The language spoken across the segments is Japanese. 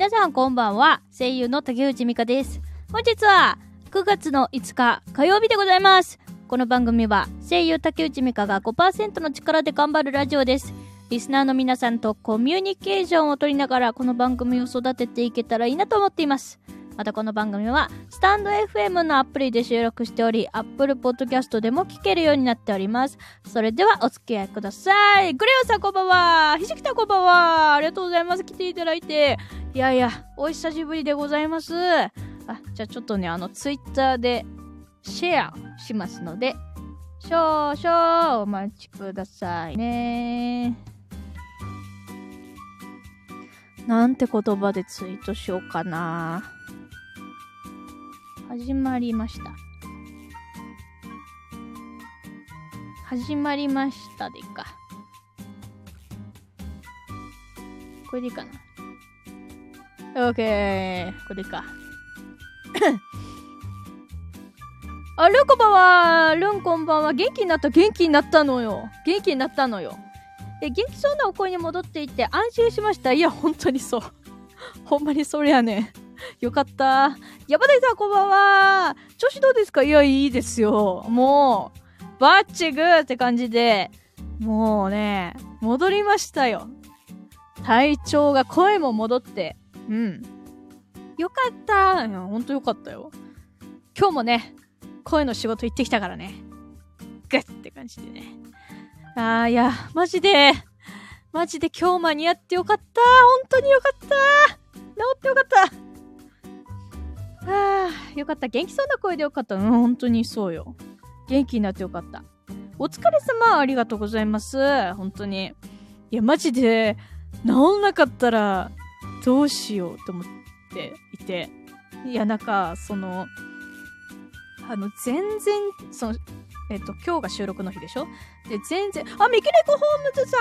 皆さんこんばんは。声優の竹内美香です。本日は9月の5日火曜日でございます。この番組は声優竹内美香が5%の力で頑張るラジオです。リスナーの皆さんとコミュニケーションを取りながらこの番組を育てていけたらいいなと思っています。またこの番組はスタンド FM のアプリで収録しており Apple Podcast でも聞けるようになっております。それではお付き合いください。グレオさんこんばんは。ひじきたこんばんは。ありがとうございます。来ていただいて。いやいや、お久しぶりでございます。あ、じゃあちょっとね、あの、ツイッターでシェアしますので、少々お待ちくださいね。なんて言葉でツイートしようかな。始まりました。始まりましたでか。これでいいかな。オッケー。これでいいか。あ、ルンこんばんは。ルンこんばんは。元気になった、元気になったのよ。元気になったのよ。え、元気そうなお声に戻っていって安心しました。いや、本当にそう。ほんまにそれやね。よかった。山田さんこんばんは。調子どうですか？いや、いいですよ。もう、バッチグーって感じで、もうね、戻りましたよ。体調が、声も戻って。うん。よかった。いや、ほんとよかったよ。今日もね、声の仕事行ってきたからね。グッって感じでね。あーいや、マジで、マジで今日間に合ってよかった。本当によかった。治ってよかった。あーよかった。元気そうな声でよかった。うん、本当にそうよ。元気になってよかった。お疲れ様、ありがとうございます。本当に。いや、マジで、治んなかったら、どうしようと思っていて。いや、なんか、その、あの、全然、その、えっと、今日が収録の日でしょ？で、全然、あ、ミキネコホームズさん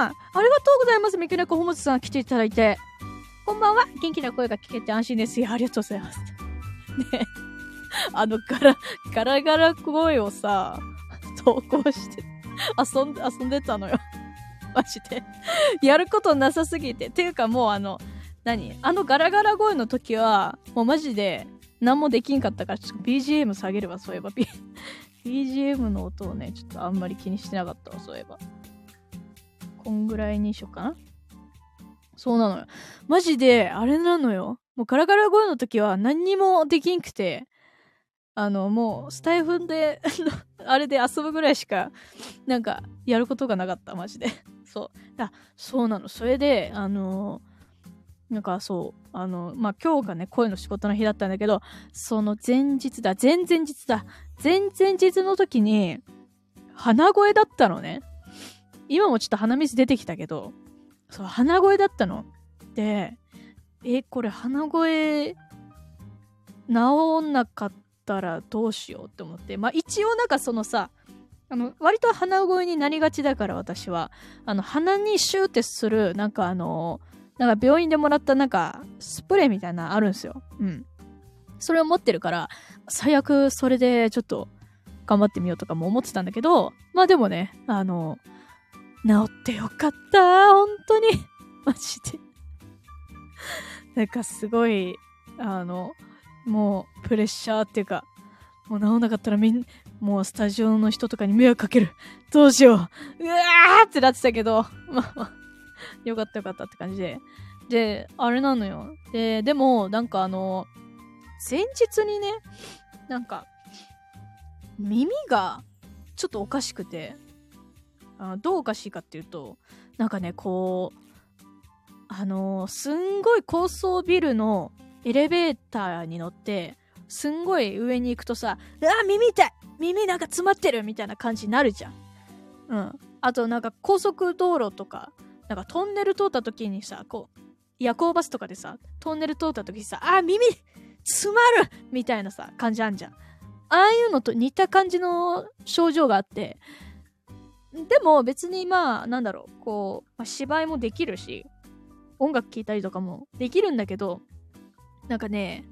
ありがとうございます、ミキネコホームズさん来ていただいて。こんばんは。元気な声が聞けて安心です。いや、ありがとうございます。ねあの、ガラ、ガラガラ声をさ、投稿して、遊んで、遊んでたのよ。マジで。やることなさすぎて。ていうかもうあの、何？あのガラガラ声の時は、もうマジで、何もできんかったから、ちょっと BGM 下げれば、そういえば。B、BGM の音をね、ちょっとあんまり気にしてなかったわ、そういえば。こんぐらいにしようかな。そうなのよ。マジで、あれなのよ。もうガラガラ声の時は何にもできんくて、あの、もう、スタイフで、あれで遊ぶぐらいしか、なんか、やることがなかった、マジで。そう。あ、そうなの。それで、あのなんかそう、あの、まあ、今日がね、声の仕事の日だったんだけど、その前日だ、前々日だ、前々日の時に、鼻声だったのね。今もちょっと鼻水出てきたけど、そう、鼻声だったの。で、え、これ鼻声、治んなかったらどうしようって思って。まあ、一応なんかそのさ、あの、割と鼻声になりがちだから私は、あの、鼻にシューってする、なんかあの、なんか病院でもらったなんか、スプレーみたいなあるんですよ。うん。それを持ってるから、最悪それでちょっと頑張ってみようとかも思ってたんだけど、まあでもね、あの、治ってよかった。本当に。マジで。なんかすごい、あの、もうプレッシャーっていうか、もう治んなかったらみん、もうスタジオの人とかに迷惑かける。どうしよう。うわーってなってたけど、まあまあ、よかったよかったって感じで。で、あれなのよ。で、でも、なんかあの、前日にね、なんか、耳がちょっとおかしくて、あどうおかしいかっていうと、なんかね、こう、あのすんごい高層ビルのエレベーターに乗って、すんごい上に行くとさ、うわ、耳痛い耳なんか詰まってるみたいな感じになるじゃん。うん。あとなんか高速道路とか、なんかトンネル通った時にさ、こう、夜行バスとかでさ、トンネル通った時にさ、あ、耳詰まるみたいなさ、感じあんじゃん。ああいうのと似た感じの症状があって、でも別にまあ、なんだろう、こう、まあ、芝居もできるし、音楽聴いたりとかもできるんだけど、なんかね、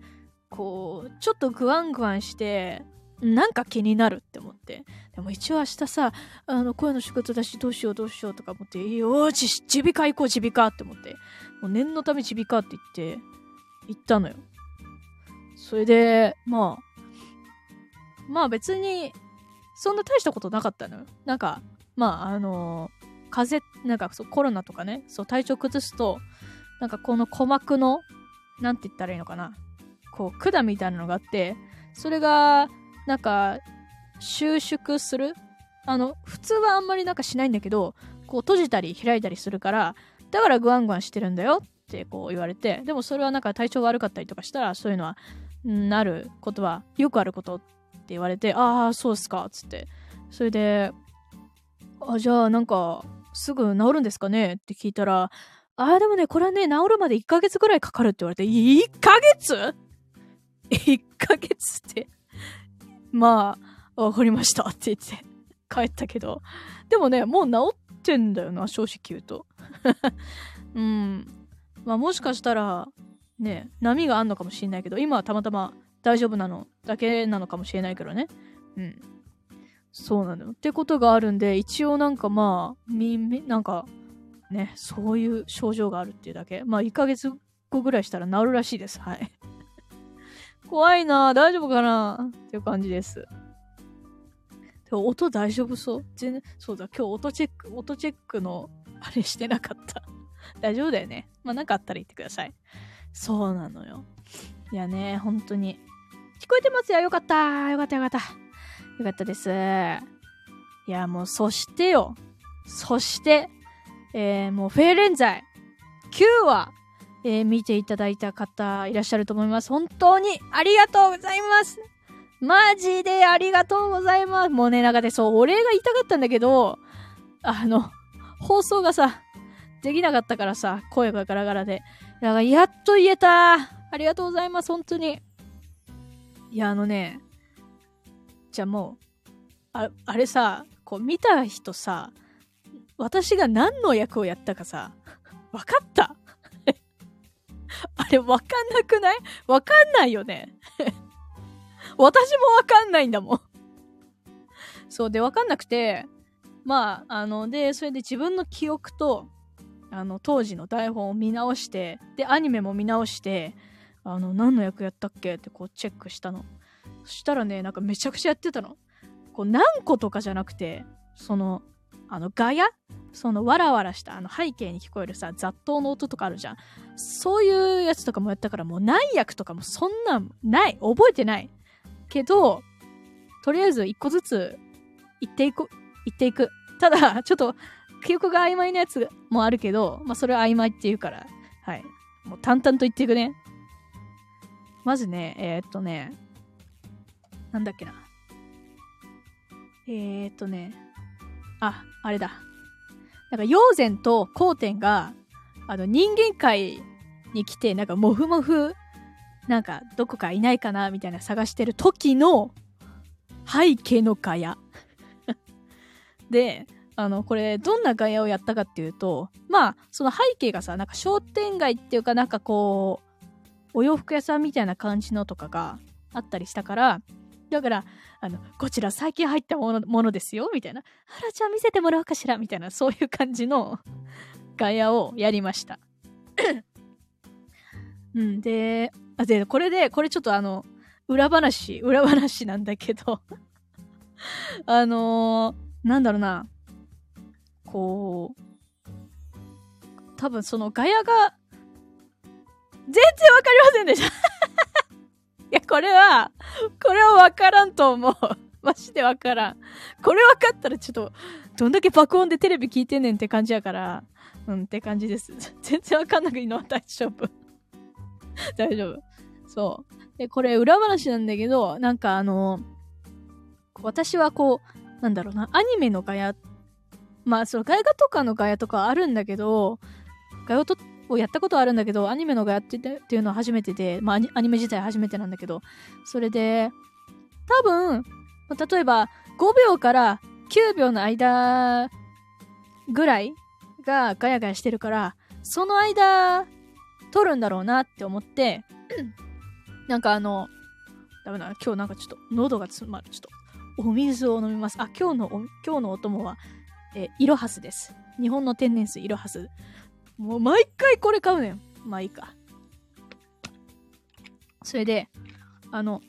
こう、ちょっとグワングワンして、なんか気になるって思って。でも一応明日さ、あの、声の仕事だし、どうしようどうしようとか思って、よし、耳鼻科行こう、耳鼻科って思って。もう念のため耳鼻科って言って、行ったのよ。それで、まあ、まあ別に、そんな大したことなかったのよ。なんか、まあ、あのー、風邪、なんかそうコロナとかね、そう体調崩すと、なんかこの鼓膜の、なんて言ったらいいのかな。こう、管みたいなのがあって、それが、なんか、収縮するあの、普通はあんまりなんかしないんだけど、こう閉じたり開いたりするから、だからグワングワンしてるんだよってこう言われて、でもそれはなんか体調悪かったりとかしたら、そういうのは、なることは、よくあることって言われて、ああ、そうっすか、つって。それで、あ、じゃあなんか、すぐ治るんですかね？って聞いたら、ああ、でもね、これはね、治るまで1ヶ月ぐらいかかるって言われて、1ヶ月 ?1 ヶ月って。まあ、わかりましたって言って帰ったけど。でもね、もう治ってんだよな、正直言うと。うん。まあもしかしたら、ね、波があんのかもしれないけど、今はたまたま大丈夫なのだけなのかもしれないけどね。うん。そうなのよ。ってことがあるんで、一応なんかまあ、み、み、なんか、ね、そういう症状があるっていうだけ。まあ、1ヶ月後ぐらいしたら治るらしいです。はい。怖いな大丈夫かなっていう感じです。でも音大丈夫そう？全然、そうだ、今日音チェック、音チェックの、あれしてなかった。大丈夫だよね。まあ、なんかあったら言ってください。そうなのよ。いやね、本当に。聞こえてますよ。よかった。よかったよかった。よかったです。いや、もう、そしてよ。そして、えー、もう、フェーレン剤、9話、えー、見ていただいた方いらっしゃると思います。本当にありがとうございます。マジでありがとうございます。もうね、なんかで、そう、お礼が言いたかったんだけど、あの、放送がさ、できなかったからさ、声がガラガラで。だからやっと言えた。ありがとうございます、本当に。いや、あのね、じゃあもう、ああれさ、こう見た人さ、私が何の役をやったかさ、わかった？あれわかんなくない？わかんないよね。私もわかんないんだもん。そうで、わかんなくて、まあ、あの、で、それで自分の記憶と、あの、当時の台本を見直して、で、アニメも見直して、あの、何の役やったっけ？ってこうチェックしたの。そしたらね、なんかめちゃくちゃやってたの。こう何個とかじゃなくて、その、あの、ガヤ？その、わらわらした、あの、背景に聞こえるさ、雑踏の音とかあるじゃん。そういうやつとかもやったから、もう何役とかもそんなんない。覚えてない。けど、とりあえず一個ずつ言っていく、言っていく。ただ、ちょっと、記憶が曖昧なやつもあるけど、まあ、それは曖昧って言うから、はい。もう淡々と言っていくね。まずね、えー、っとね、なんだっけな。えー、っとね、あ、あれだ。なんか、陽前と光天が、あの、人間界に来て、なんか、もふもふ、なんか、どこかいないかな、みたいな探してる時の、背景のガヤ。で、あの、これ、どんなガヤをやったかっていうと、まあ、その背景がさ、なんか商店街っていうかなんかこう、お洋服屋さんみたいな感じのとかがあったりしたから、だから、あの、こちら最近入ったものものですよ、みたいな。あら、じゃあ見せてもらおうかしら、みたいな、そういう感じの ガヤをやりました。うん、で、あ、で、これで、これちょっとあの、裏話、裏話なんだけど あのー、なんだろうな。こう、多分そのガヤが、全然わかりませんでしたや、これは、これはわからんと思う。マジでわからん。これわかったらちょっと、どんだけ爆音でテレビ聞いてんねんって感じやから、うんって感じです。全然わかんなくていいのは大丈夫。大丈夫。そう。で、これ裏話なんだけど、なんかあの、私はこう、なんだろうな、アニメのガヤ、まあ、そのガヤガとかのガヤとかあるんだけど、ガヤとをやったことあるんだけど、アニメのがやっててっていうのは初めてで、まあアニメ自体初めてなんだけど、それで、多分、例えば5秒から9秒の間ぐらいがガヤガヤしてるから、その間、撮るんだろうなって思って、なんかあの、ダメだ。今日なんかちょっと喉が詰まる。ちょっとお水を飲みます。あ、今日のお、今日のお供は、えー、イロハスです。日本の天然水イロハス。もう毎回これ買うねん。まあいいか。それで、あの、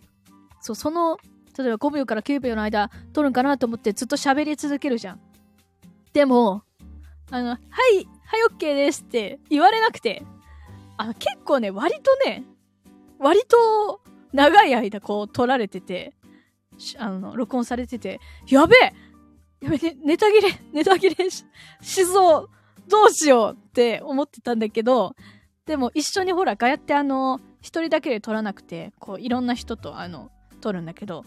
そう、その、例えば5秒から9秒の間取るんかなと思ってずっと喋り続けるじゃん。でも、あの、はい、はい、OK ですって言われなくて、あの、結構ね、割とね、割と長い間こう撮られてて、あの、録音されてて、やべえやべえ、ね、ネタ切れ、ネタ切れししそう。どうしようって思ってたんだけど、でも一緒にほら、ガヤってあの、一人だけで撮らなくて、こう、いろんな人とあの、撮るんだけど、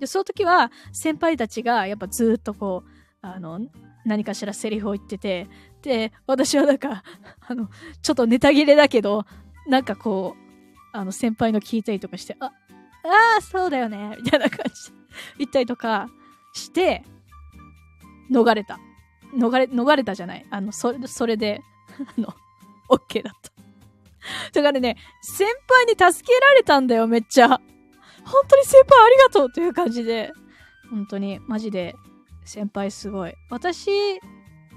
で、その時は先輩たちがやっぱずっとこう、あの、何かしらセリフを言ってて、で、私はなんか、あの、ちょっとネタ切れだけど、なんかこう、あの、先輩の聞いたりとかして、あ、ああ、そうだよね、みたいな感じで言ったりとかして、逃れた。逃れ、逃れたじゃない。あの、それ、それで、あの、OK だった。だからね、先輩に助けられたんだよ、めっちゃ。本当に先輩ありがとうという感じで。本当に、マジで、先輩すごい。私、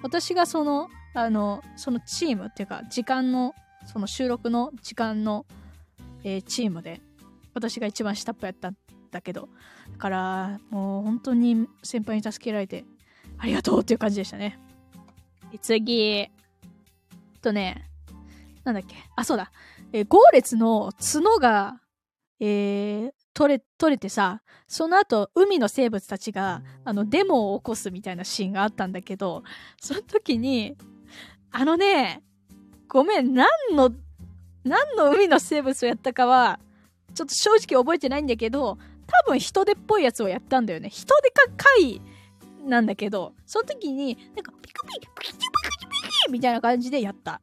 私がその、あの、そのチームっていうか、時間の、その収録の時間のえー、チームで私が一番下っ端やったんだけどだからもう本当に先輩に助けられてありがとうっていう感じでしたね。次。とねなんだっけ。あそうだ、えー、ゴーレツの角がえー、取れ、取れてさ、その後、海の生物たちが、あの、デモを起こすみたいなシーンがあったんだけど、その時に、あのね、ごめん、何の何の海の生物をやったかは、ちょっと正直覚えてないんだけど、多分人手っぽいやつをやったんだよね。人手か回なんだけど、その時に、なんか、ピクピク、ピクピクピクみたいな感じでやった。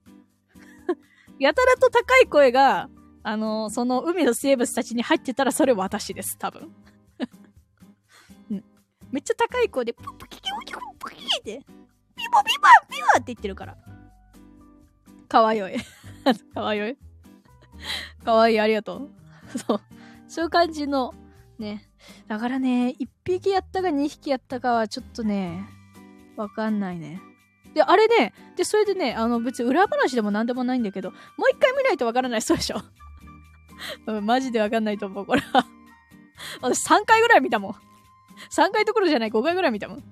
やたらと高い声が、あのー、その海の生物たちに入ってたらそれ私です、多分。うん、めっちゃ高い声で、ププキキキプキキって、ピボピバピバって言ってるから。かわいい。かわいい。かわいい、ありがとう。そう。そういう感じの、ね。だからね、1匹やったか2匹やったかはちょっとね、わかんないね。で、あれね、で、それでね、あの、別に裏話でも何でもないんだけど、もう一回見ないとわからないそうでしょ。マジでわかんないと思う、これは。私3回ぐらい見たもん。3回どころじゃない、5回ぐらい見たもん。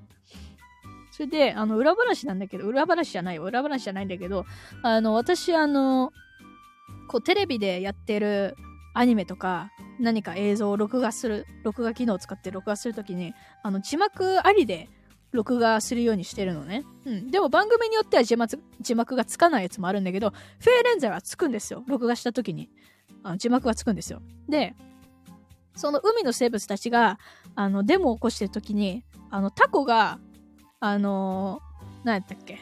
それで、あの、裏話なんだけど、裏話じゃないよ。裏話じゃないんだけど、あの、私、あの、こうテレビでやってるアニメとか何か映像を録画する録画機能を使って録画するときにあの字幕ありで録画するようにしてるのね。うん。でも番組によっては字幕字幕がつかないやつもあるんだけど、フェーレンザーはつくんですよ。録画した時に。あの字幕がつくんですよ。で、その海の生物たちが、あの、デモを起こしてる時に、あの、タコが、あのー、何やったっけ？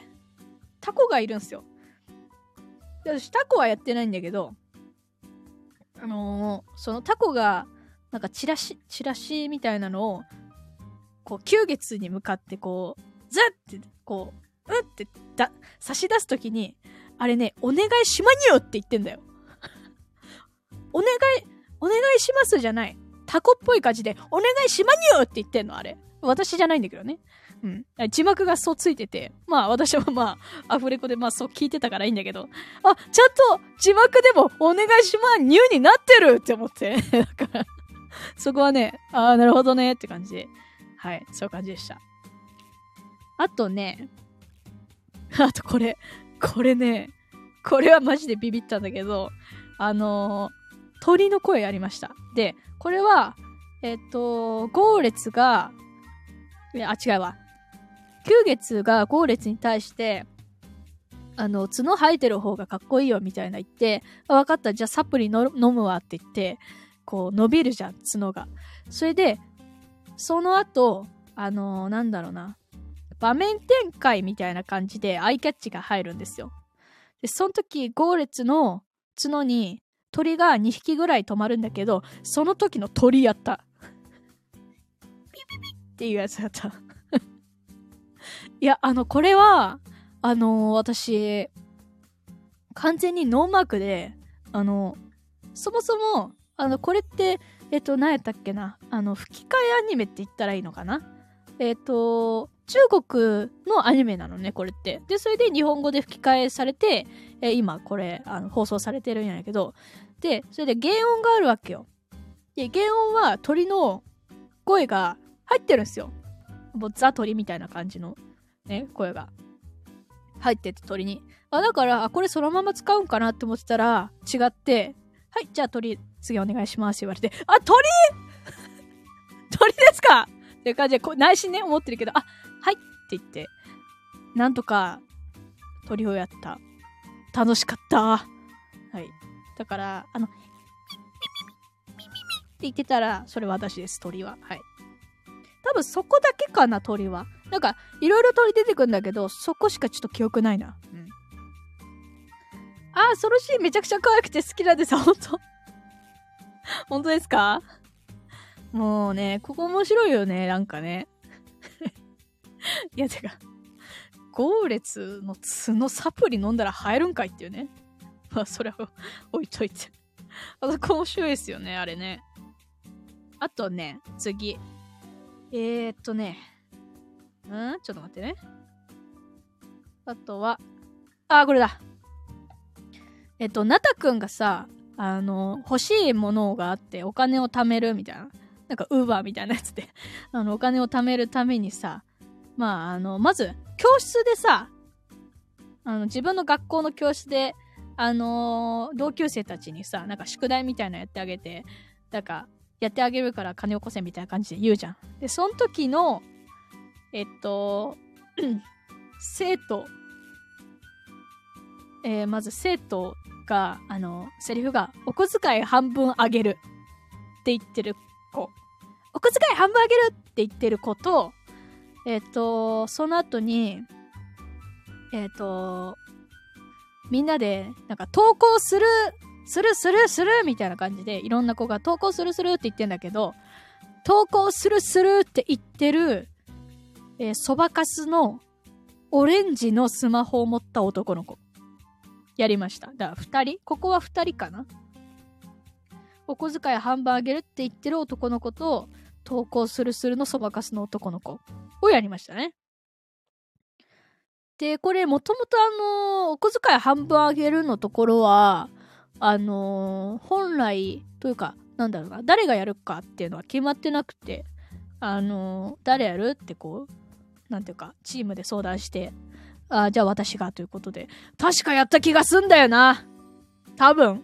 タコがいるんですよ。私タコはやってないんだけど、あのー、そのタコが、なんかチラシ、チラシみたいなのを、こう、九月に向かってこう、ザッて、こう、うってだ、差し出すときに、あれね、お願いしまによって言ってんだよ。お願い、お願いしますじゃない。タコっぽい感じで、お願いしまによって言ってんの、あれ。私じゃないんだけどね。うん。字幕がそうついてて、まあ私はまあ、アフレコでまあそう聞いてたからいいんだけど、あ、ちゃんと字幕でもお願いしますニューになってるって思って。だから、そこはね、ああ、なるほどねって感じで、はい、そういう感じでした。あとね、あとこれ、これね、これはマジでビビったんだけど、あのー、鳥の声ありました。で、これは、えっ、と、ゴーレツが、いや、あ、違うわ。九月が後列に対して、あの、角生えてる方がかっこいいよみたいな言って、あ、分かった、じゃあサプリ飲むわって言って、こう伸びるじゃん、角が。それで、その後、あのー、なんだろうな、場面展開みたいな感じでアイキャッチが入るんですよ。で、その時、ゴーレツの角に鳥が2匹ぐらい止まるんだけど、その時の鳥やった。ピピピっていうやつだった。いや、あの、これは、あの、私、完全にノーマークで、あの、そもそも、あの、これって、えっと、何やったっけな。あの、吹き替えアニメって言ったらいいのかな？えっと、中国のアニメなのね、これって。で、それで日本語で吹き替えされて、え今これあの放送されてるんやけど、で、それで原音があるわけよ。で、原音は鳥の声が入ってるんですよ。もうザ鳥みたいな感じのね、声が入ってて鳥に。あ、だから、あ、これそのまま使うんかなって思ってたら、違って、はい、じゃあ鳥、次お願いします言われて、あ、鳥 鳥ですかっていう感じで、こ内心ね、思ってるけど、あ、はいって言って、なんとか鳥をやった。楽しかった。はい。だから、あの、って言ってたら、それ私です、鳥は。はい。多分そこだけかな、鳥は。なんか、いろいろ鳥出てくんだけど、そこしかちょっと記憶ないな。うん。あー、そのシーンめちゃくちゃ可愛くて好きなんです、ほんと。本当ですか？もうね、ここ面白いよね、なんかね。いや、てか、ゴーレツの角サプリ飲んだら生えるんかいっていうね。まあ、それを置いといて。あそこ面白いですよね、あれね。あとね、次。えー、っとね。ん？ちょっと待ってね。あとは、あ、これだ。えっと、なたくんがさ、あの、欲しいものがあってお金を貯めるみたいな。なんか、ウーバーみたいなやつで あの、お金を貯めるためにさ、まあ、あの、まず、教室でさ、あの、自分の学校の教室で、あのー、同級生たちにさ、なんか宿題みたいなのやってあげて、なんか、やってあげるから金をこせみたいな感じで言うじゃん。で、その時の、えっと、生徒、えー、まず生徒が、あの、セリフが、お小遣い半分あげるって言ってる子。お小遣い半分あげるって言ってる子と、えっ、と、その後に、えっ、と、みんなで、なんか投稿する、するするするみたいな感じで、いろんな子が投稿するするって言ってんだけど、投稿するするって言ってる、えー、そばかすのオレンジのスマホを持った男の子。やりました。だから二人？ここは二人かな？お小遣い半分あげるって言ってる男の子と、投稿するするのそばかすの男の子をやりましたね。で、これもともとあの、お小遣い半分あげるのところは、あのー、本来というか、なんだろうな、誰がやるかっていうのは決まってなくて、あのー、誰やるってこう、なんていうか、チームで相談して、あじゃあ私がということで、確かやった気がすんだよな。多分。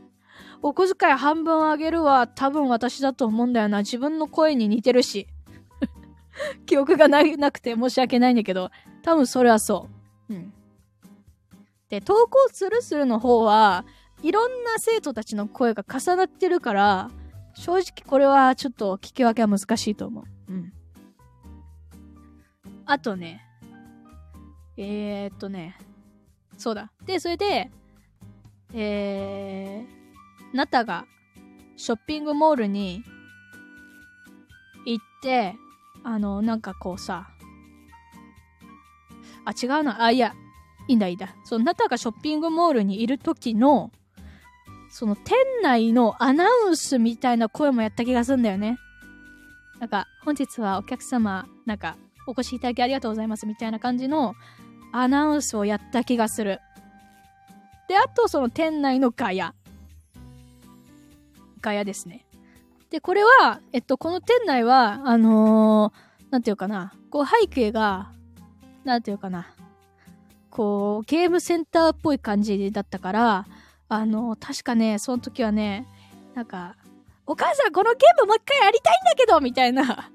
お小遣い半分あげるは多分私だと思うんだよな。自分の声に似てるし。記憶がなくて申し訳ないんだけど、多分それはそう。うん。で、投稿するするの方は、いろんな生徒たちの声が重なってるから、正直これはちょっと聞き分けは難しいと思う。うん。あとね、えー、っとね、そうだ。で、それで、えー、ナタがショッピングモールに行って、あの、なんかこうさ、あ、違うな。あ、いや、いいんだいいんだ。その、ナタがショッピングモールにいる時の、その店内のアナウンスみたいな声もやった気がするんだよね。なんか、本日はお客様、なんか、お越しいただきありがとうございますみたいな感じのアナウンスをやった気がする。で、あとその店内のガヤ。ガヤですね。で、これは、えっと、この店内は、あのー、なんていうかな、こう背景が、なんていうかな、こう、ゲームセンターっぽい感じだったから、あのー、確かね、その時はね、なんか、お母さんこのゲームもう一回やりたいんだけどみたいな、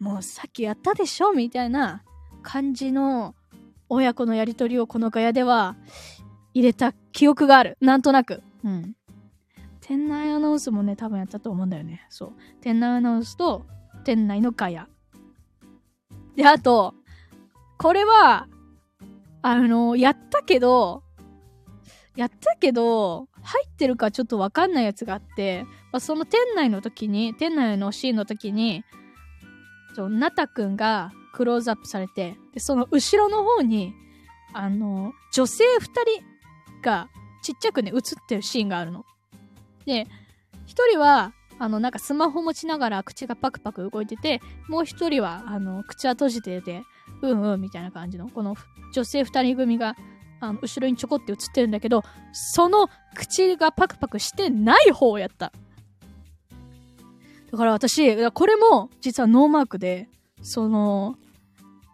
もうさっきやったでしょみたいな感じの親子のやりとりをこのガヤでは入れた記憶がある。なんとなく。うん。店内アナウンスもね、多分やったと思うんだよね。そう。店内アナウンスと店内のガヤ。で、あと、これは、あの、やったけど、やったけど、入ってるかちょっとわかんないやつがあって、まあ、その店内の時に、店内のシーンの時に、なたくんがクローズアップされて、で、その後ろの方に、あの、女性二人がちっちゃくね、映ってるシーンがあるの。で、一人は、あの、なんかスマホ持ちながら口がパクパク動いてて、もう一人は、あの、口は閉じてて、うんうんみたいな感じの、この女性二人組が、あの、後ろにちょこって映ってるんだけど、その口がパクパクしてない方をやった。だから私、これも実はノーマークで、その、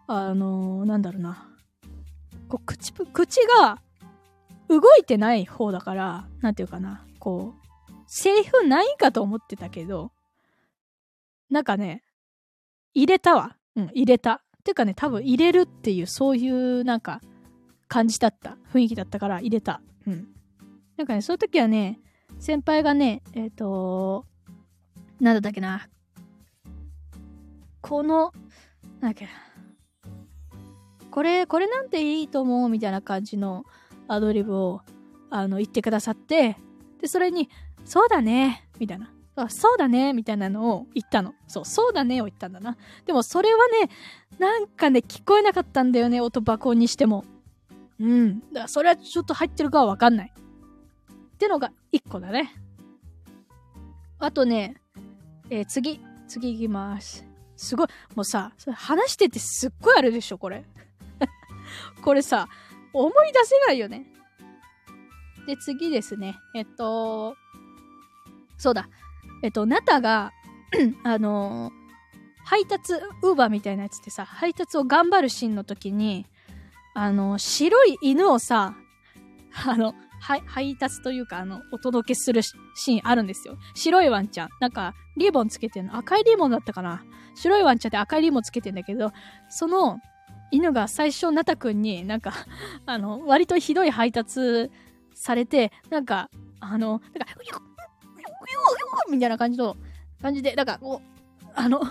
あのなんだろうな。こう口、口が動いてない方だから、なんていうかな。こう、セリフないんかと思ってたけど、なんかね、入れたわ。うん、入れた。ていうかね、多分入れるっていう、そういうなんか、感じだった。雰囲気だったから入れた。うん。なんかね、そういう時はね、先輩がね、えっ、ー、となんだったっけな。この、なんだっけなこれ、これなんていいと思うみたいな感じのアドリブを、あの、言ってくださって、で、それに、そうだね、みたいな。そうだね、みたいなのを言ったの。そう、そうだねを言ったんだな。でもそれはね、なんかね、聞こえなかったんだよね、音爆音にしても。うん。だからそれはちょっと入ってるかはわかんない。ってのが一個だね。あとね、えー、次、次行きます。すごい、もうさ、話しててすっごいあるでしょ、これ。これさ、思い出せないよね。で、次ですね。えっと、そうだ。えっと、ナタが あのー、配達、ウーバーみたいなやつってさ、配達を頑張るシーンの時に、あの、白い犬をさ、あの、配達というか、あの、お届けするシーンあるんですよ。白いワンちゃん。なんか、リボンつけてんの。赤いリボンだったかな白いワンちゃんって赤いリボンつけてんだけど、その、犬が最初、ナタくんになんかあの、割とひどい配達されて、なんか、あの、なんか、うようようよみたいな感じの、感じで、なんか、こう、あの、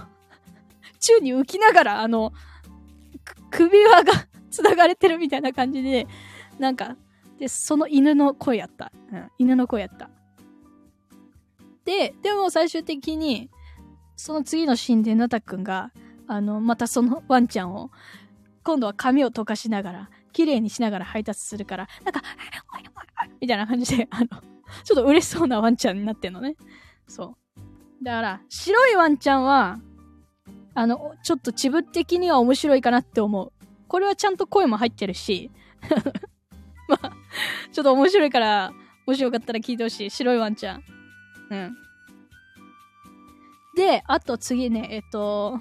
宙に浮きながら、あの、首輪が繋がれてるみたいな感じで、なんか、で、その犬の声やった。うん、犬の声やった。で、でも最終的に、その次のシーンでナタくんが、あの、またそのワンちゃんを、今度は髪を溶かしながら、綺麗にしながら配達するから、なんか、みたいな感じで、あの、ちょっと嬉しそうなワンちゃんになってんのね。そう。だから、白いワンちゃんは、あの、ちょっと自分的には面白いかなって思う。これはちゃんと声も入ってるし、まあ、ちょっと面白いから、もしよかったら聞いてほしい。白いワンちゃん。うん。で、あと次ね、えっと、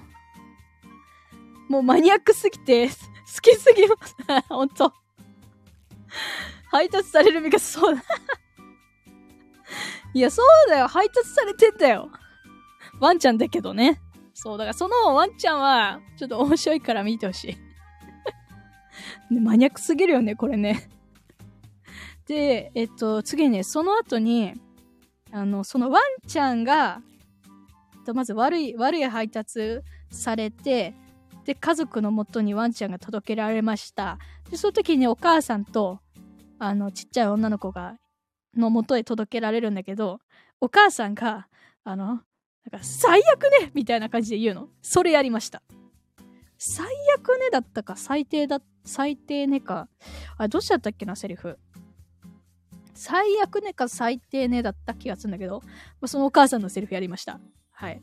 もうマニアックすぎて、好きすぎます。ほんと。配達される身がそうだ。いや、そうだよ。配達されてんだよ。ワンちゃんだけどね。そう、だからそのワンちゃんは、ちょっと面白いから見てほしい。マニアックすぎるよね、これね。で、えっと、次ね、その後に、あの、そのワンちゃんが、まず悪い、悪い配達されて、で、家族のもとにワンちゃんが届けられました。で、その時にお母さんと、あの、ちっちゃい女の子が、のもとへ届けられるんだけど、お母さんが、あの、なんか、最悪ねみたいな感じで言うの。それやりました。最悪ねだったか、最低だ、最低ねか。あ、どうしちゃったっけな、セリフ。最悪ねか最低ねだった気がするんだけど、まあそのお母さんのセリフやりました。はい。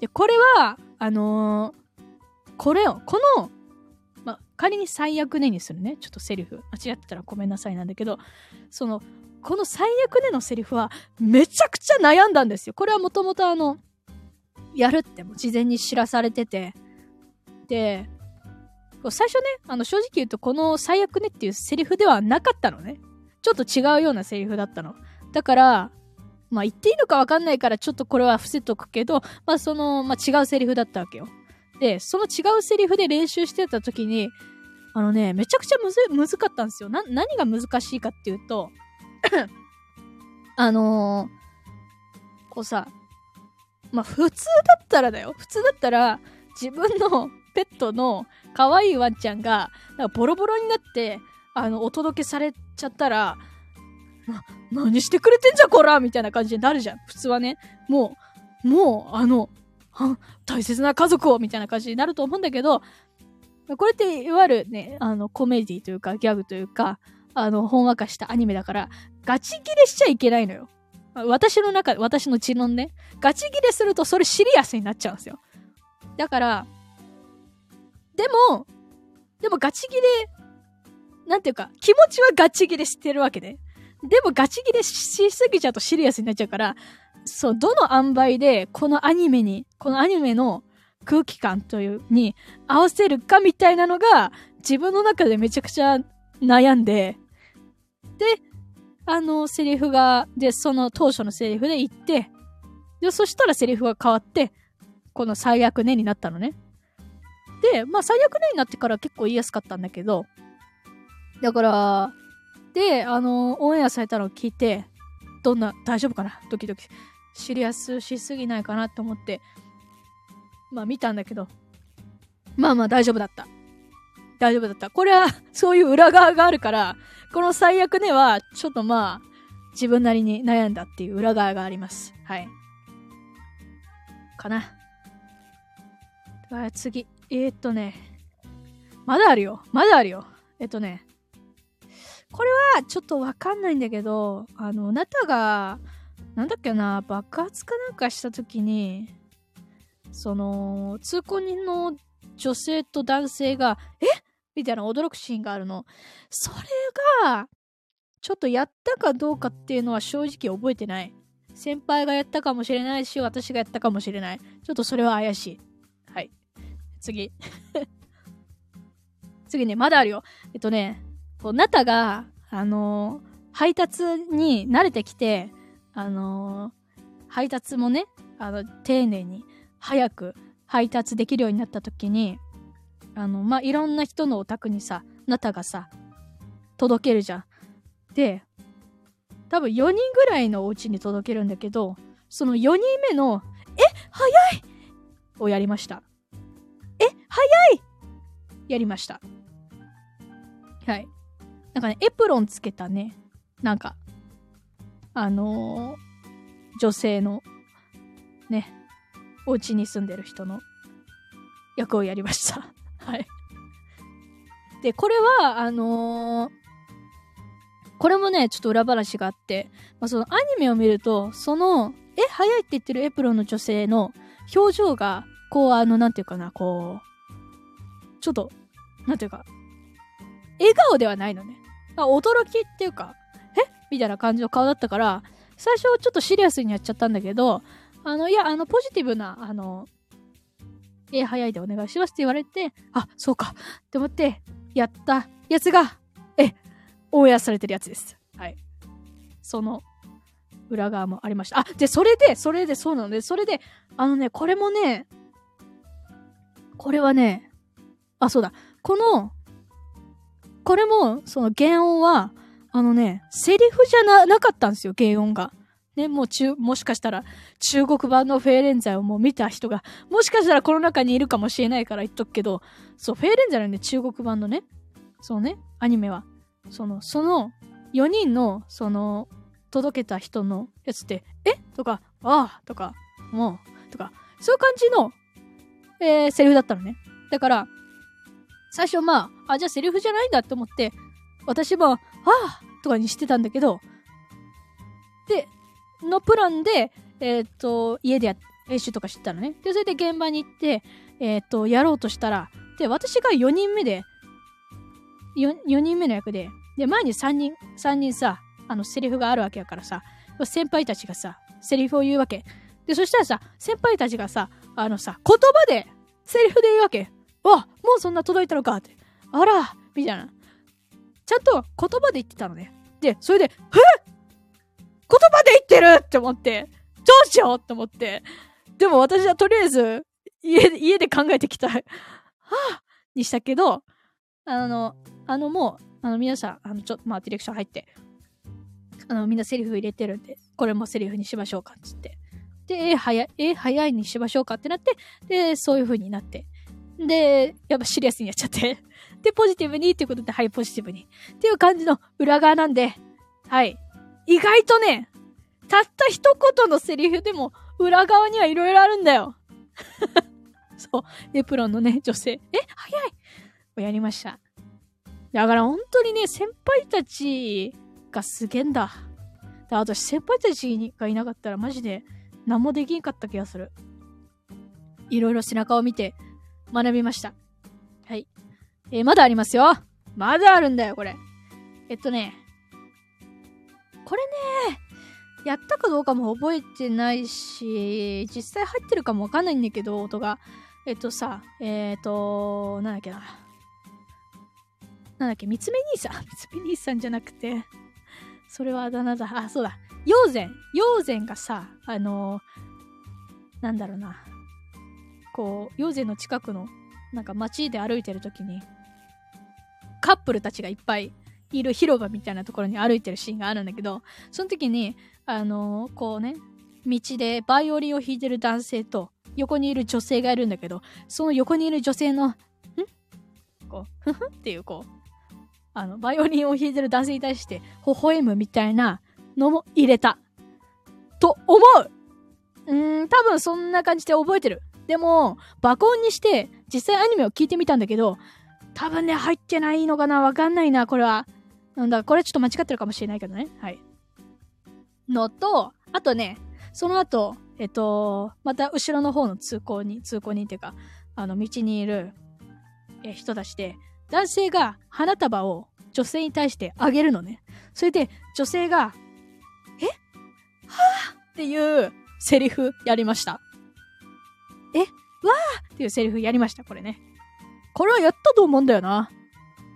で、これは、あのー、これを、この、ま仮に最悪ねにするね。ちょっとセリフ。間違ってたらごめんなさいなんだけど、その、この最悪ねのセリフは、めちゃくちゃ悩んだんですよ。これはもともとあの、やるっても事前に知らされてて、で、最初ね、あの、正直言うと、この最悪ねっていうセリフではなかったのね。ちょっと違うようなセリフだったの。だから、まあ言っていいのかわかんないからちょっとこれは伏せとくけど、まあその、まあ違うセリフだったわけよ。で、その違うセリフで練習してた時に、あのね、めちゃくちゃむず、むずかったんですよ。な、何が難しいかっていうとあのー、こうさ、まあ普通だったらだよ。普通だったら、自分のペットの可愛いワンちゃんが、なんかボロボロになって、あの、お届けされちゃったら、な、何してくれてんじゃこらみたいな感じになるじゃん。普通はね。もう、もう、あの、大切な家族をみたいな感じになると思うんだけど、これっていわゆるね、あの、コメディというか、ギャグというか、あの、ほんわかしたアニメだから、ガチ切れしちゃいけないのよ。私の中で、私の知論ね、ガチギレするとそれシリアスになっちゃうんですよ。だから、でも、でもガチギレ、なんていうか、気持ちはガチギレしてるわけで。でもガチギレしすぎちゃうとシリアスになっちゃうから、そう、どの塩梅でこのアニメに、このアニメの空気感というに合わせるかみたいなのが自分の中でめちゃくちゃ悩んで、で、あの、セリフが、で、その当初のセリフで言って、で、そしたらセリフが変わって、この最悪ねになったのね。で、まあ最悪ねになってから結構言いやすかったんだけど、だから、で、あの、オンエアされたのを聞いて、どんな、大丈夫かな？ドキドキ。シリアスしすぎないかなと思って、まあ見たんだけど、まあまあ大丈夫だった。大丈夫だった。これは、そういう裏側があるから、この最悪ねは、ちょっとまあ、自分なりに悩んだっていう裏側があります。はい。かな。次。えー、っとね。まだあるよ。まだあるよ。えっとね。これはちょっとわかんないんだけど、あの、あなたが、なんだっけな、爆発かなんかした時に、その、通行人の女性と男性が、え？みたいな驚くシーンがあるの。それが、ちょっとやったかどうかっていうのは正直覚えてない。先輩がやったかもしれないし、私がやったかもしれない。ちょっとそれは怪しい。はい。次。次ね、まだあるよ。えっとね、こう、ナタが、あの、配達に慣れてきて、あの、配達もね、あの、丁寧に、早く配達できるようになった時に、あの、まあ、いろんな人のお宅にさ、ナタがさ、届けるじゃん。で、多分4人ぐらいのお家に届けるんだけど、その4人目の、え、早いをやりました。え、早いやりました。はい。なんかね、エプロンつけたね、なんか、あのー、女性の、ね、お家に住んでる人の役をやりました。はい。で、これは、あのー、これもね、ちょっと裏話があって、まあ、そのアニメを見ると、その、え、早いって言ってるエプロンの女性の表情が、こう、あの、なんていうかな、こう、ちょっと、なんていうか、笑顔ではないのね。驚きっていうか、え？みたいな感じの顔だったから、最初ちょっとシリアスにやっちゃったんだけど、あの、いや、あの、ポジティブな、あの、え、早いでお願いしますって言われて、あ、そうかって思って、やったやつが、え、オンエアされてるやつです。はい。その、裏側もありました。あ、で、それで、それで、そうなので、それで、あのね、これもね、これはね、あ、そうだ、この、これも、その原音は、あのね、セリフじゃな、なかったんですよ、原音が。ね、もう中、もしかしたら中国版のフェーレンザイをもう見た人が、もしかしたらこの中にいるかもしれないから言っとくけど、そう、フェーレンザイのね、中国版のね、そうね、アニメは、その、その4人の、その、届けた人のやつって、え？とか、ああとか、もう、とか、そういう感じの、えー、セリフだったのね。だから、最初まあ、あ、じゃあセリフじゃないんだって思って、私も、ああとかにしてたんだけど、で、のプランで、えっ、ー、と、家でや、練習とかしてたのね。で、それで現場に行って、えっ、ー、と、やろうとしたら、で、私が4人目で、4, 4人目の役で、で、前に3人、3人さ、あの、セリフがあるわけやからさ、先輩たちがさ、セリフを言うわけ。で、そしたらさ、先輩たちがさ、あのさ、言葉で、セリフで言うわけ。わもうそんな届いたのかって。あらみたいな。ちゃんと言葉で言ってたのね。で、それで、え言葉で言ってるって思って、どうしようって思って。でも私はとりあえず、家で、家で考えてきた、はぁ、にしたけど、あの、あのもう、あの皆さん、あの、ちょっと、まあ、ディレクション入って、あの、みんなセリフ入れてるんで、これもセリフにしましょうか、っつって。で、え、早い、え、早いにしましょうかってなって、で、そういう風になって。で、やっぱシリアスにやっちゃって。で、ポジティブにっていうことで、はい、ポジティブに。っていう感じの裏側なんで、はい。意外とね、たった一言のセリフでも、裏側にはいろいろあるんだよ。そう。エプロンのね、女性。え早いをやりました。だから本当にね、先輩たちがすげえんだ。で、私先輩たちがいなかったらマジで何もできんかった気がする。いろいろ背中を見て学びました。はい。えー、まだありますよ。まだあるんだよ、これ。えっとね、これね、やったかどうかも覚えてないし、実際入ってるかもわかんないんだけど、音が。えっとさ、えっ、ー、と、なんだっけな。なんだっけ、三つ目兄さん。三つ目兄さんじゃなくて、それはあだ名だ。あ、そうだ。妖禅。妖禅がさ、あのー、なんだろうな。こう、妖禅の近くの、なんか街で歩いてる時に、カップルたちがいっぱいいる広場みたいなところに歩いてるシーンがあるんだけど、その時に、あのー、こうね、道でバイオリンを弾いてる男性と横にいる女性がいるんだけど、その横にいる女性の、ん？こう、ふふっていうこう、あの、バイオリンを弾いてる男性に対して微笑むみたいなのも入れた。と思ううーん、多分そんな感じで覚えてる。でも、爆音にして、実際アニメを聞いてみたんだけど、多分ね、入ってないのかなわかんないな、これは。なんだ、これちょっと間違ってるかもしれないけどね。はい。のと、あとね、その後、えっと、また後ろの方の通行に、通行人っていうか、あの、道にいる、え人たちで、男性が花束を女性に対してあげるのね。それで、女性が、え？はぁっていうセリフやりました。えわーっていうセリフやりました、これね。これはやったと思うんだよな。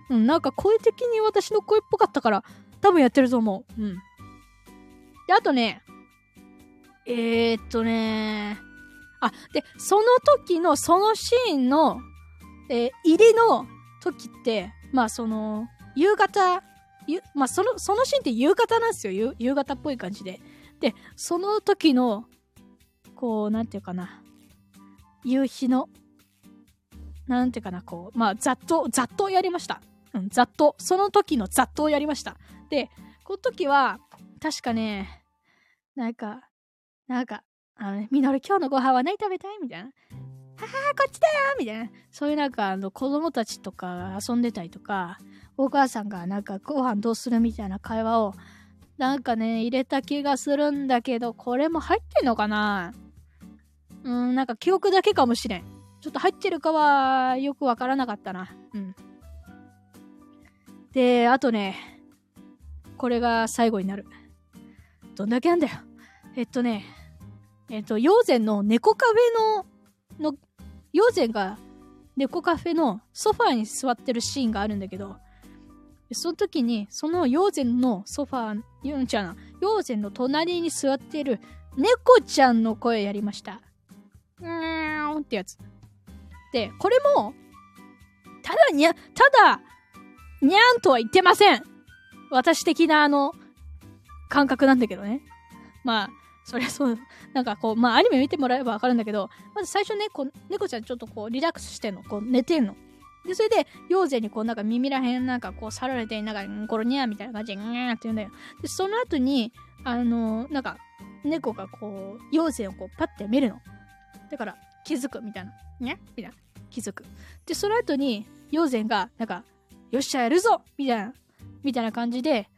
うん、なんか声的に私の声っぽかったから、多分やってると思う。うん。で、あとね、えー、っとね、あ、で、その時の、そのシーンの、えー、入りの時って、まあその、夕方、ゆまあその、そのシーンって夕方なんですよ。夕方っぽい感じで。で、その時の、こう、なんていうかな。夕日の、なんていうかな、こう、まあ、ざっと、ざっとやりました。うん、ざっと、その時のざっとをやりました。で、この時は、確かね、なんか、なんか、あのね、みのる今日のご飯は何食べたい？みたいな。ははこっちだよみたいな。そういうなんか、あの、子供たちとか遊んでたりとか、お母さんがなんかご飯どうする？みたいな会話を、なんかね、入れた気がするんだけど、これも入ってんのかな？うん、なんか記憶だけかもしれん。ちょっと入ってるかはよくわからなかったな。うん。で、あとね、これが最後になる。どんだけなんだよ。えっとね、えっと、妖禅の猫カフェの、の、妖禅が猫カフェのソファーに座ってるシーンがあるんだけど、その時に、その妖禅のソファー、ユンちゃん、妖禅の隣に座ってる猫ちゃんの声やりました。うーんってやつ。で、これも、ただにゃ、ただ、にゃんとは言ってません私的なあの、感覚なんだけどね。まあ、そりゃそう、なんかこう、まあアニメ見てもらえばわかるんだけど、まず最初ね、こう、猫ちゃんちょっとこう、リラックスしてんの。こう、寝てんの。で、それで、妖精にこう、なんか耳らへんなんかこう、さられて、なんか、んころにゃーみたいな感じで、んーって言うんだよ。で、その後に、あの、なんか、猫がこう、妖精をこう、パッて見るの。だから、気づくみたいな。にゃみたいな。気づく。で、その後に、妖精が、なんか、よっしゃ、やるぞみたいな、みたいな感じで、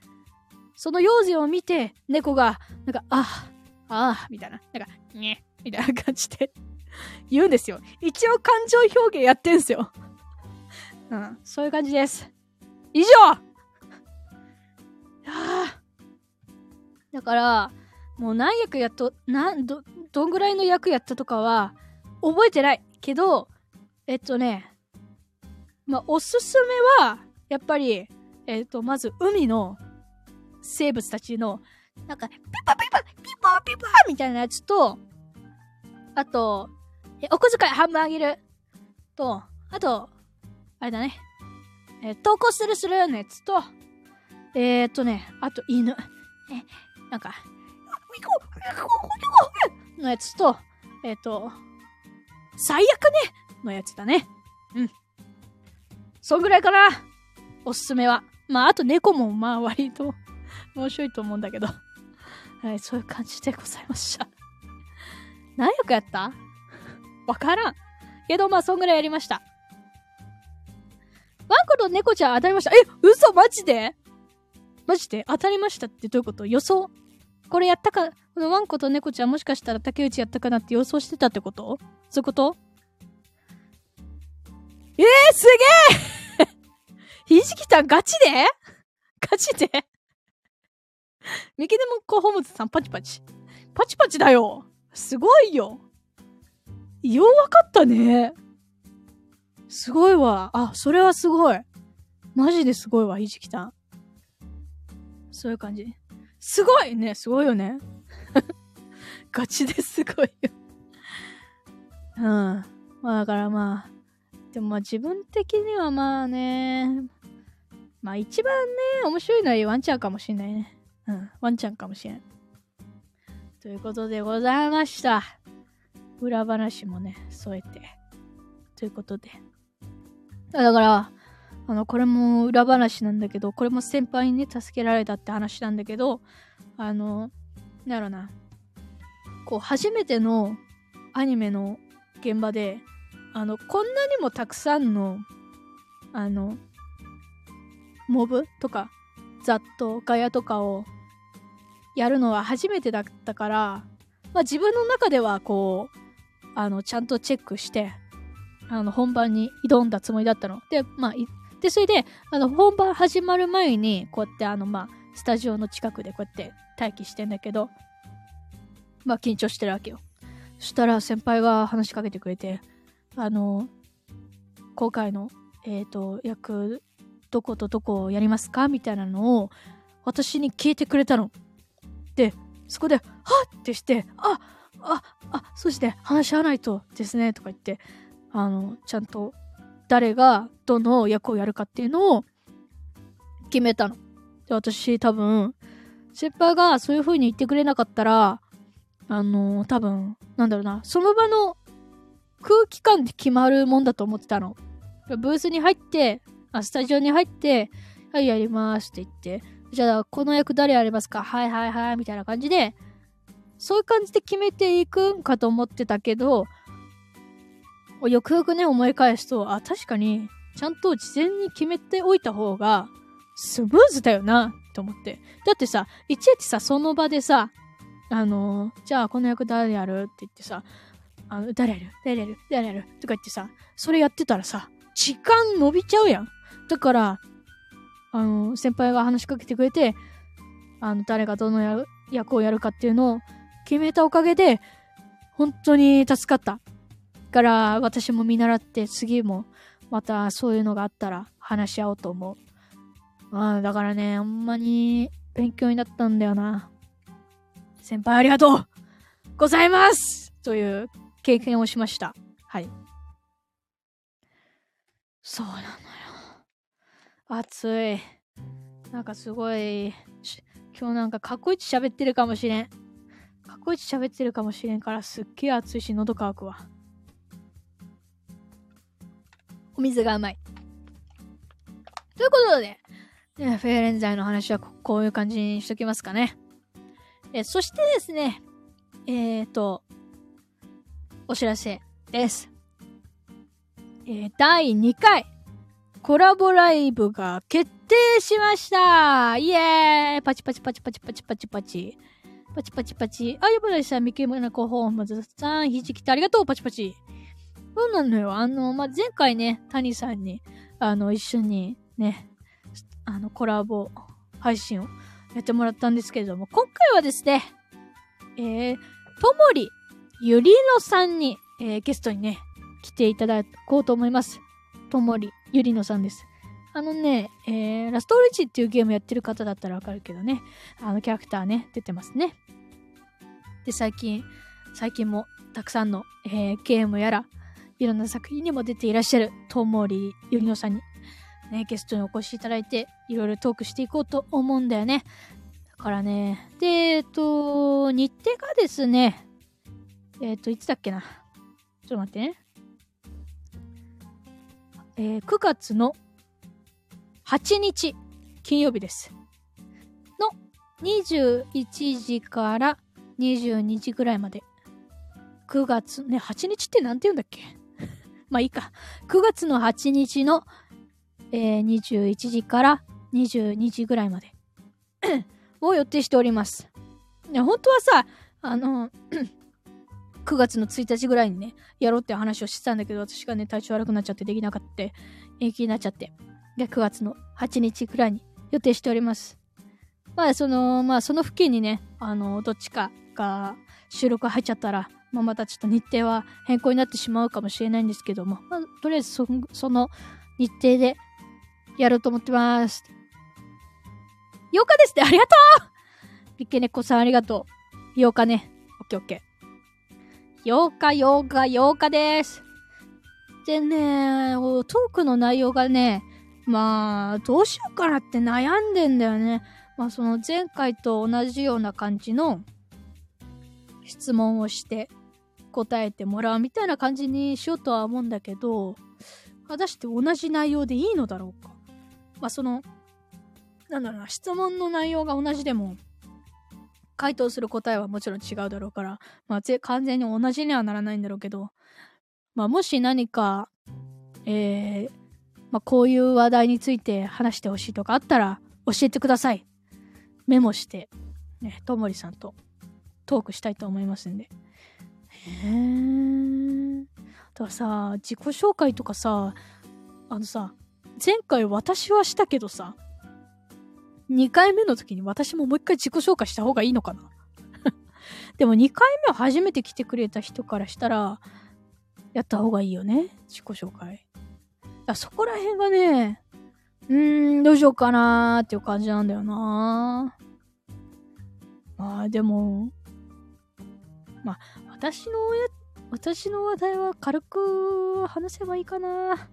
その妖精を見て、猫が、なんか、ああ、ああ、みたいな、なんか、ね、みたいな感じで 言うんですよ。一応感情表現やってんすよ。うん、そういう感じです。以上だから、もう何役やっと、なん、ど、どんぐらいの役やったとかは、覚えてない。けど、えっとね、まあ、おすすめは、やっぱり、えっと、まず、海の生物たちの、なんか、ピッパピッパ、ピッパピッパみたいなやつと、あと、え、お小遣い半分あげる。と、あと、あれだね。え、投稿するするのやつと、えー、っとね、あと犬。え、なんか、のやつと、えー、っと、最悪ねのやつだね。う。ん。そんぐらいかな。おすすめは。まあ、あと猫もまあ割と面白いと思う。んだけどはい、そう。いう。感じでございました。何役やったわからん。けど、まあ、そんぐらいやりました。ワンコと猫ちゃん当たりました。え、嘘マジでマジで当たりましたってどう。いう。こと予想これやったか、このワンコと猫ちゃんもしかしたら竹内やったかなって予想してたってこと？そういうこと？えー、すげえ ひじきたんガチで？ガチで？ミキデモコホームズさんパチパチ。パチパチだよすごいよようわかったね。すごいわ。あ、それはすごい。マジですごいわ、ひじきたん。そういう感じ。すごいね、すごいよね。ガチですごいよ。うん。まあだからまあ、でもまあ自分的にはまあね、まあ一番ね、面白いのはワンちゃんかもしんないね。うん、ワンちゃんかもしれん。ということでございました。裏話もね、添えて。ということで。だから、あの、これも裏話なんだけど、これも先輩にね、助けられたって話なんだけど、あの、なんやろな。こう、初めてのアニメの現場で、あの、こんなにもたくさんの、あの、モブとか、ザット、ガヤとかをやるのは初めてだったから、まあ自分の中ではこう、あの、ちゃんとチェックして、あの、本番に挑んだつもりだったの。で、まあ、で、それで、あの、本番始まる前に、こうやって、あの、まあ、スタジオの近くでこうやって待機してんだけど、まあ、緊張してるわけよ。そしたら、先輩が話しかけてくれて、あの、今回の、えっ、ー、と、役、どことどこをやりますか？みたいなのを、私に聞いてくれたの。で、そこで、はっってして、あ、あ、あ、そして話し合わないとですね、とか言って、あの、ちゃんと誰がどの役をやるかっていうのを決めたの。で、私多分、先輩がそういう風に言ってくれなかったら、あの、多分、なんだろうな、その場の空気感で決まるもんだと思ってたの。ブースに入って、あ、スタジオに入って、はい、やりますって言って、じゃあ、この役誰やりますか？はいはいはい、みたいな感じで、そういう感じで決めていくんかと思ってたけど、よくよくね、思い返すと、あ、確かに、ちゃんと事前に決めておいた方が、スムーズだよな、と思って。だってさ、いちいちさ、その場でさ、あのー、じゃあこの役誰やるって言ってさ、あの、誰やる？誰やる？誰やる？とか言ってさ、それやってたらさ、時間伸びちゃうやん。だから、あの、先輩が話しかけてくれて、あの、誰がどの役をやるかっていうのを決めたおかげで、本当に助かった。から私も見習って次もまたそういうのがあったら話し合おうと思う。ああ、だからね、あんまに勉強になったんだよな。先輩ありがとうございますという経験をしました。はい。そうなのよ。暑い。なんかすごい、今日なんかかっこいいち喋ってるかもしれん。かっこいいち喋ってるかもしれんからすっげえ暑いし喉乾くわ。お水が甘い。ということで、ね、フェーレンザイの話はこういう感じにしときますかね。えそしてですね、えっ、ー、と、お知らせです。えー、第2回コラボライブが決定しましたイエーイパチパチパチパチパチパチパチ。パチパチパチ。あ、やばいさん、ミケムナコホームズさん、ひじきてありがとう、パチパチ。そうなのよ。あの、まあ、前回ね、谷さんに、あの、一緒にね、あの、コラボ配信をやってもらったんですけれども、今回はですね、えー、ともりゆりのさんに、えー、ゲストにね、来ていただこうと思います。ともりゆりのさんです。あのね、えー、ラストオリジっていうゲームやってる方だったらわかるけどね、あのキャラクターね、出てますね。で、最近、最近もたくさんの、えー、ゲームやら、いろんな作品にも出ていらっしゃる、ともりゆりのさんに、ね、ゲストにお越しいただいて、いろいろトークしていこうと思うんだよね。だからね、で、えっと、日程がですね、えっと、いつだっけな。ちょっと待ってね。えー、9月の8日、金曜日です。の21時から22時ぐらいまで。9月、ね、8日って何て言うんだっけまあいいか。9月の8日の、えー、21時から22時ぐらいまで を予定しております。いや、本当はさ、あの、9月の1日ぐらいにね、やろうって話をしてたんだけど、私がね、体調悪くなっちゃってできなかった。延期になっちゃって。で、9月の8日くらいに予定しております。まあ、その、まあ、その付近にね、あの、どっちかが収録入っちゃったら、まあ、またちょっと日程は変更になってしまうかもしれないんですけども、まあ、とりあえずそその日程でやろうと思ってます。8日ですねありがとうピケネコさんありがとう。8日ね。オッケーオッケー。8日、8日、8日です。でね、トークの内容がね、まあ、どうしようかなって悩んでんだよね。まあ、その前回と同じような感じの質問をして答えてもらうみたいな感じにしようとは思うんだけど、果たして同じ内容でいいのだろうか。まあ、その、なんだろうな、質問の内容が同じでも、回答する答えはもちろん違うだろうから、まあ、完全に同じにはならないんだろうけど、まあ、もし何か、えー、まあ、こういう話題について話してほしいとかあったら教えてください。メモして、ね、ともりさんとトークしたいと思いますんで。へー。だからさ、自己紹介とかさ、あのさ、前回私はしたけどさ、2回目の時に私ももう一回自己紹介した方がいいのかな？でも2回目は初めて来てくれた人からしたら、やった方がいいよね。自己紹介。やそこら辺がね、うーん、どうしようかなーっていう感じなんだよなまあでも、まあ私の親、私の話題は軽く話せばいいかな。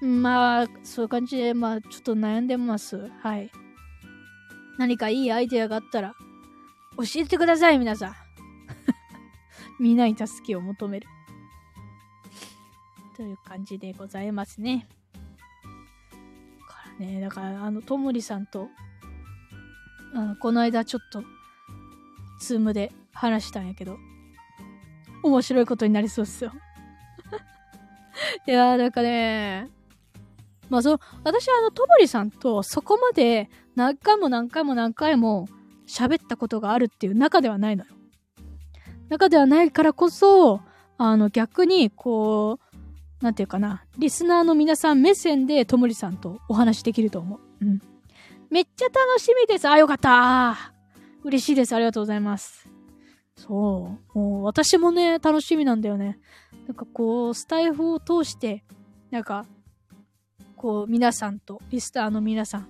まあ、そういう感じで、まあ、ちょっと悩んでます。はい。何かいいアイデアがあったら、教えてください、皆さん。みんなに助けを求める。という感じでございますね。からね、だから、あの、ともりさんと、あの、この間ちょっと、ズームで話したんやけど、面白いことになりそうっすよ。いやー、なんかね、まあそう、私はあの、ともりさんとそこまで何回も何回も何回も喋ったことがあるっていう中ではないのよ。中ではないからこそ、あの、逆に、こう、なんていうかな、リスナーの皆さん目線でともりさんとお話できると思う。うん。めっちゃ楽しみです。あ、よかった嬉しいです。ありがとうございます。そう。もう私もね、楽しみなんだよね。なんかこう、スタイフを通して、なんか、こう、皆さんと、リスターの皆さん、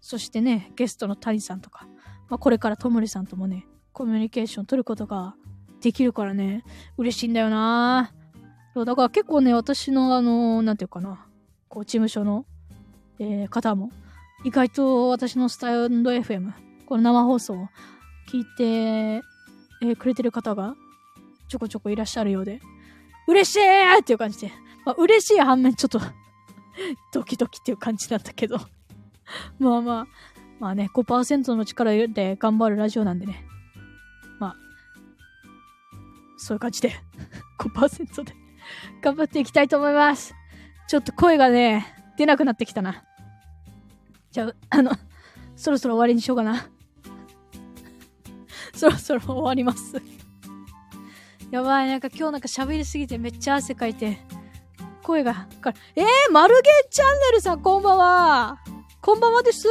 そしてね、ゲストの谷さんとか、まあ、これからともりさんともね、コミュニケーション取ることができるからね、嬉しいんだよなそう、だから結構ね、私のあの、なんていうかな、こう、事務所の、えー、方も、意外と私のスタンド FM、この生放送を聞いて、えー、くれてる方がちょこちょこいらっしゃるようで、嬉しいっていう感じで、まあ、嬉しい反面ちょっと ドキドキっていう感じなんだけど まあまあ、まあね、5%の力で頑張るラジオなんでね。まあ、そういう感じで 5%で頑張っていきたいと思います。ちょっと声がね、出なくなってきたな。じゃあ、あの、そろそろ終わりにしようかな。そろ そろ終わりますやばい、なんか今日なんか喋りすぎてめっちゃ汗かいて、声がかえー、マルゲンチャンネルさんこんばんはこんばんはです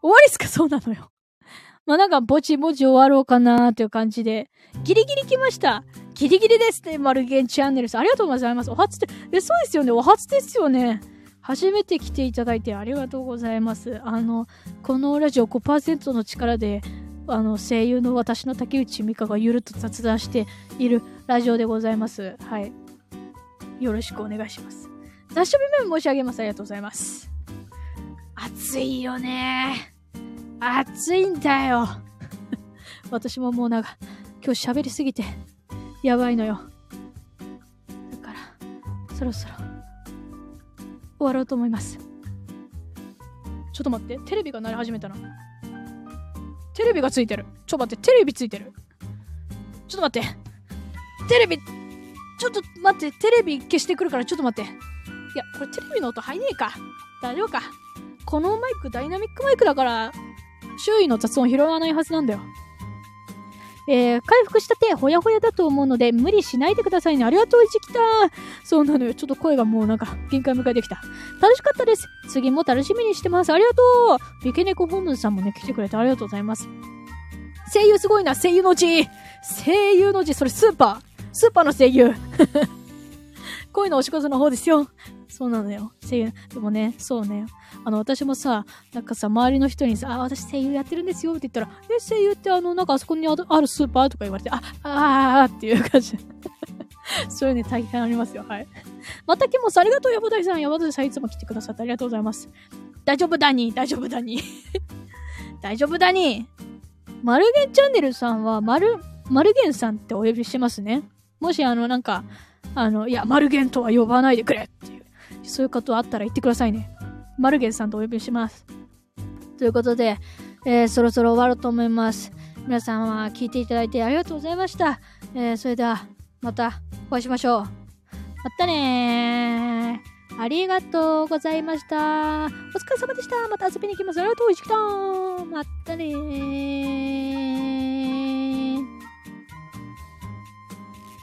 終わりっすか？そうなのよ。まあなんかぼちぼち終わろうかなーっていう感じで、ギリギリ来ました。ギリギリですね、マルゲンチャンネルさん。ありがとうございます。お初で、え、そうですよね。お初ですよね。初めて来ていただいてありがとうございます。あの、このラジオ5%の力で、あの、声優の私の竹内美香がゆるっと雑談しているラジオでございます。はい。よろしくお願いします。雑書日目申し上げます。ありがとうございます。暑いよね。暑いんだよ。私ももうなんか、今日喋りすぎて、やばいのよ。だから、そろそろ、終わろうと思います。ちょっと待って、テレビが鳴り始めたな。テレビがついてる。ちょ待って、テレビついてる。ちょっと待って。テレビ、ちょっと待って、テレビ消してくるからちょっと待って。いや、これテレビの音入んねえか。大丈夫か。このマイクダイナミックマイクだから、周囲の雑音拾わないはずなんだよ。えー、回復したて、ほやほやだと思うので、無理しないでくださいね。ありがとう、いちきたそうなのよ。ちょっと声がもうなんか、限界迎えてきた。楽しかったです。次も楽しみにしてます。ありがとうビケネコホームズさんもね、来てくれてありがとうございます。声優すごいな、声優の字声優の字、それスーパー。スーパーの声優。こういうのお仕事の方ですよ。そうなのよ。声優。でもね、そうね。あの、私もさ、なんかさ、周りの人にさ、あ、私声優やってるんですよって言ったら、え、声優ってあの、なんかあそこにあるスーパーとか言われて、あ、あーっていう感じ。そういうね、大変ありますよ。はい。またきもさ、ありがとう、山田さん。山田さん、いつも来てくださってありがとうございます。大丈夫だに、大丈夫だに。大丈夫だに。マルゲンチャンネルさんは、マル、マルゲンさんってお呼びしてますね。もし、あの、なんか、あの、いや、マルゲンとは呼ばないでくれっていう、そういうことあったら言ってくださいね。マルゲンさんとお呼びします。ということで、えー、そろそろ終わろうと思います。皆さんは聞いていただいてありがとうございました。えー、それでは、またお会いしましょう。またねありがとうございました。お疲れ様でした。また遊びに行きます。ありがとう、石木さん。またね